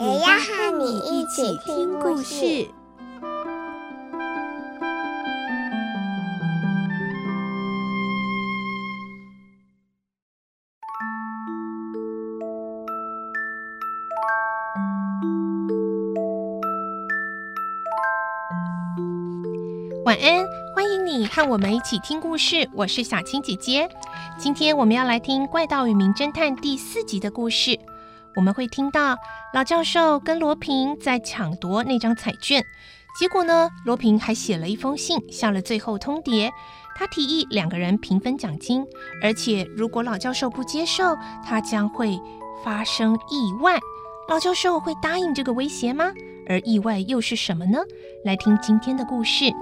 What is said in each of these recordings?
也要和你一起听故事。晚安，欢迎你和我们一起听故事。我是小青姐姐，今天我们要来听《怪盗与名侦探》第四集的故事。我们会听到老教授跟罗平在抢夺那张彩券，结果呢，罗平还写了一封信，下了最后通牒。他提议两个人平分奖金，而且如果老教授不接受，他将会发生意外。老教授会答应这个威胁吗？而意外又是什么呢？来听今天的故事，《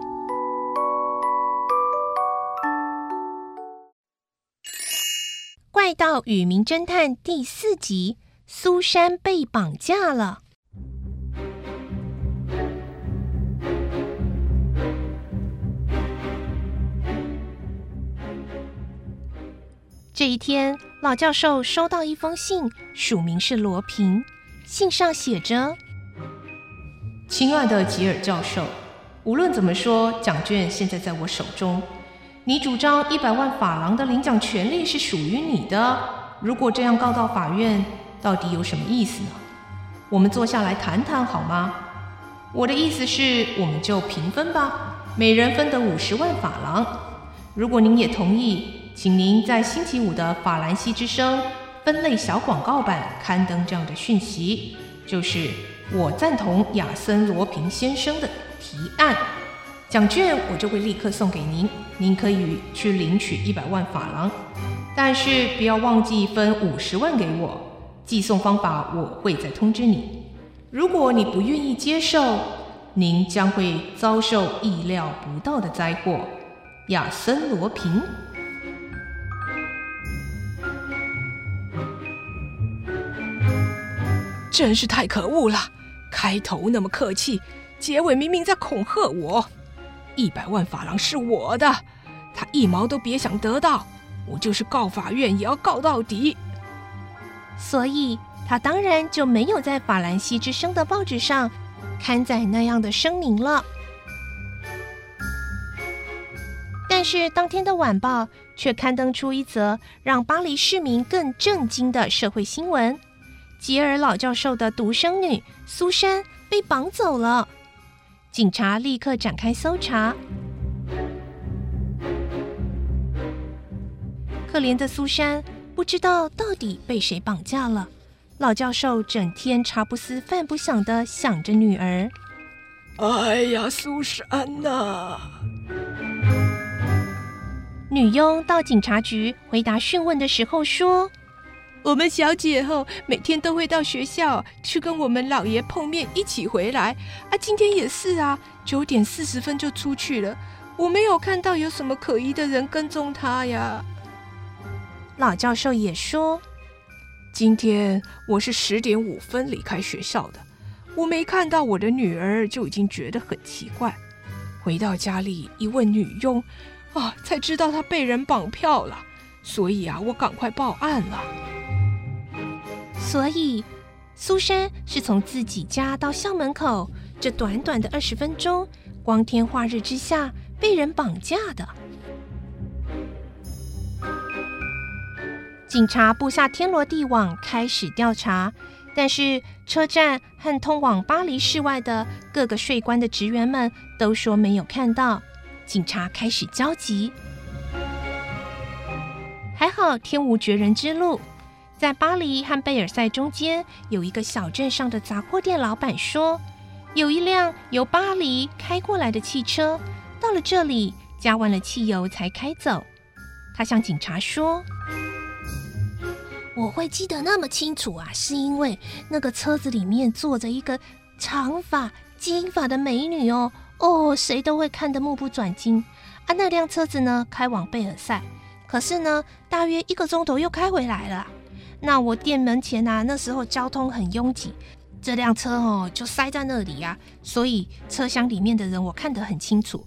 怪盗与名侦探》第四集。苏珊被绑架了。这一天，老教授收到一封信，署名是罗平。信上写着：“亲爱的吉尔教授，无论怎么说，奖券现在在我手中。你主张一百万法郎的领奖权利是属于你的。如果这样告到法院，到底有什么意思呢？我们坐下来谈谈好吗？我的意思是，我们就平分吧，每人分得五十万法郎。如果您也同意，请您在星期五的法兰西之声分类小广告版刊登这样的讯息，就是我赞同亚森罗平先生的提案，奖券我就会立刻送给您，您可以去领取一百万法郎，但是不要忘记分五十万给我。寄送方法我会再通知你。如果你不愿意接受，您将会遭受意料不到的灾祸。亚森罗平，真是太可恶了！开头那么客气，结尾明明在恐吓我。一百万法郎是我的，他一毛都别想得到。我就是告法院也要告到底。所以，他当然就没有在法兰西之声的报纸上刊载那样的声明了。但是，当天的晚报却刊登出一则让巴黎市民更震惊的社会新闻：吉尔老教授的独生女苏珊被绑走了。警察立刻展开搜查。可怜的苏珊。不知道到底被谁绑架了。老教授整天茶不思饭不想的想着女儿。哎呀，苏珊呐！女佣到警察局回答讯问的时候说：“我们小姐后每天都会到学校去跟我们老爷碰面，一起回来。啊，今天也是啊，九点四十分就出去了。我没有看到有什么可疑的人跟踪她呀。”老教授也说：“今天我是十点五分离开学校的，我没看到我的女儿就已经觉得很奇怪。回到家里一问女佣，啊，才知道她被人绑票了。所以啊，我赶快报案了。所以，苏珊是从自己家到校门口这短短的二十分钟，光天化日之下被人绑架的。”警察布下天罗地网，开始调查，但是车站和通往巴黎市外的各个税关的职员们都说没有看到。警察开始焦急。还好天无绝人之路，在巴黎和贝尔赛中间有一个小镇上的杂货店老板说，有一辆由巴黎开过来的汽车，到了这里加完了汽油才开走。他向警察说。我会记得那么清楚啊，是因为那个车子里面坐着一个长发金发的美女哦哦，谁都会看得目不转睛啊。那辆车子呢，开往贝尔赛，可是呢，大约一个钟头又开回来了。那我店门前啊，那时候交通很拥挤，这辆车哦就塞在那里呀，所以车厢里面的人我看得很清楚。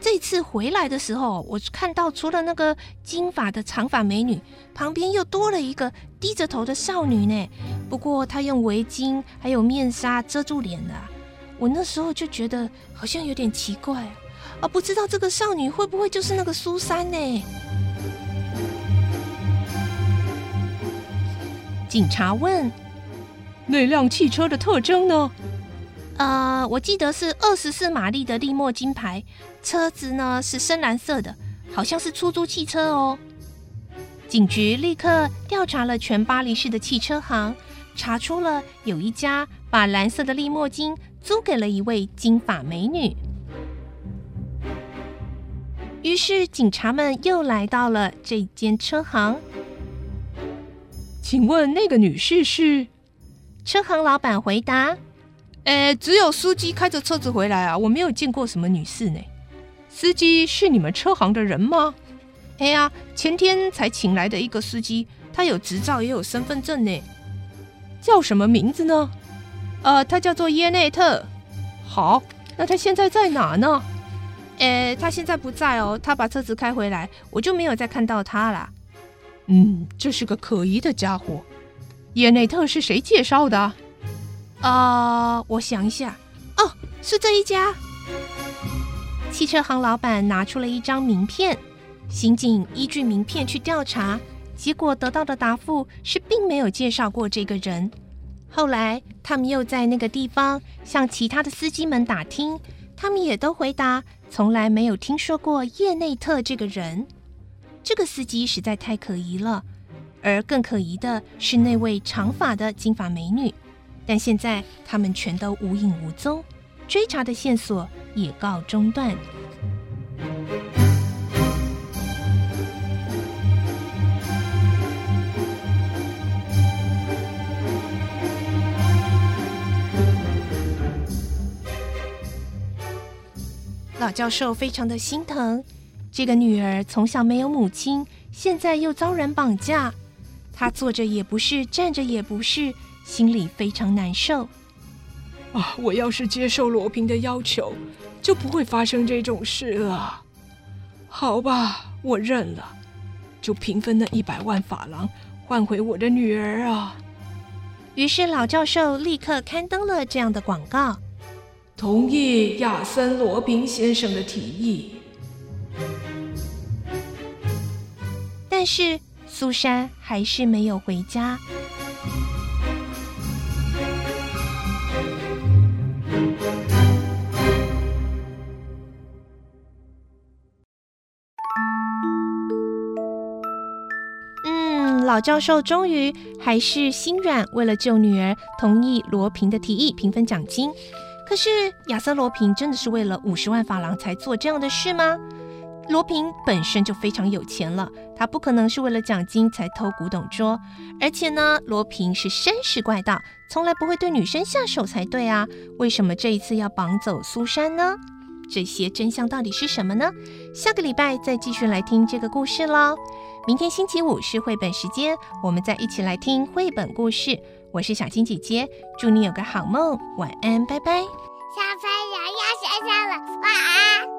这次回来的时候，我看到除了那个金发的长发美女，旁边又多了一个低着头的少女呢。不过她用围巾还有面纱遮住脸的，我那时候就觉得好像有点奇怪啊，不知道这个少女会不会就是那个苏珊呢？警察问：“那辆汽车的特征呢？”呃，我记得是二十四马力的利莫金牌，车子呢是深蓝色的，好像是出租汽车哦。警局立刻调查了全巴黎市的汽车行，查出了有一家把蓝色的利莫金租给了一位金发美女。于是警察们又来到了这间车行。请问那个女士是？车行老板回答。呃，只有司机开着车子回来啊，我没有见过什么女士呢。司机是你们车行的人吗？哎呀，前天才请来的一个司机，他有执照也有身份证呢。叫什么名字呢？呃，他叫做耶内特。好，那他现在在哪呢？呃，他现在不在哦，他把车子开回来，我就没有再看到他了。嗯，这是个可疑的家伙。耶内特是谁介绍的？啊、呃，我想一下，哦，是这一家。汽车行老板拿出了一张名片，刑警依据名片去调查，结果得到的答复是并没有介绍过这个人。后来他们又在那个地方向其他的司机们打听，他们也都回答从来没有听说过叶内特这个人。这个司机实在太可疑了，而更可疑的是那位长发的金发美女。但现在他们全都无影无踪，追查的线索也告中断。老教授非常的心疼，这个女儿从小没有母亲，现在又遭人绑架，她坐着也不是，站着也不是。心里非常难受啊！我要是接受罗平的要求，就不会发生这种事了。好吧，我认了，就平分那一百万法郎，换回我的女儿啊！于是老教授立刻刊登了这样的广告：同意亚森罗平先生的提议。但是苏珊还是没有回家。老教授终于还是心软，为了救女儿，同意罗平的提议，平分奖金。可是亚瑟罗平真的是为了五十万法郎才做这样的事吗？罗平本身就非常有钱了，他不可能是为了奖金才偷古董桌。而且呢，罗平是绅士怪盗，从来不会对女生下手才对啊！为什么这一次要绑走苏珊呢？这些真相到底是什么呢？下个礼拜再继续来听这个故事喽。明天星期五是绘本时间，我们再一起来听绘本故事。我是小青姐姐，祝你有个好梦，晚安，拜拜。小朋友要睡觉了，晚安。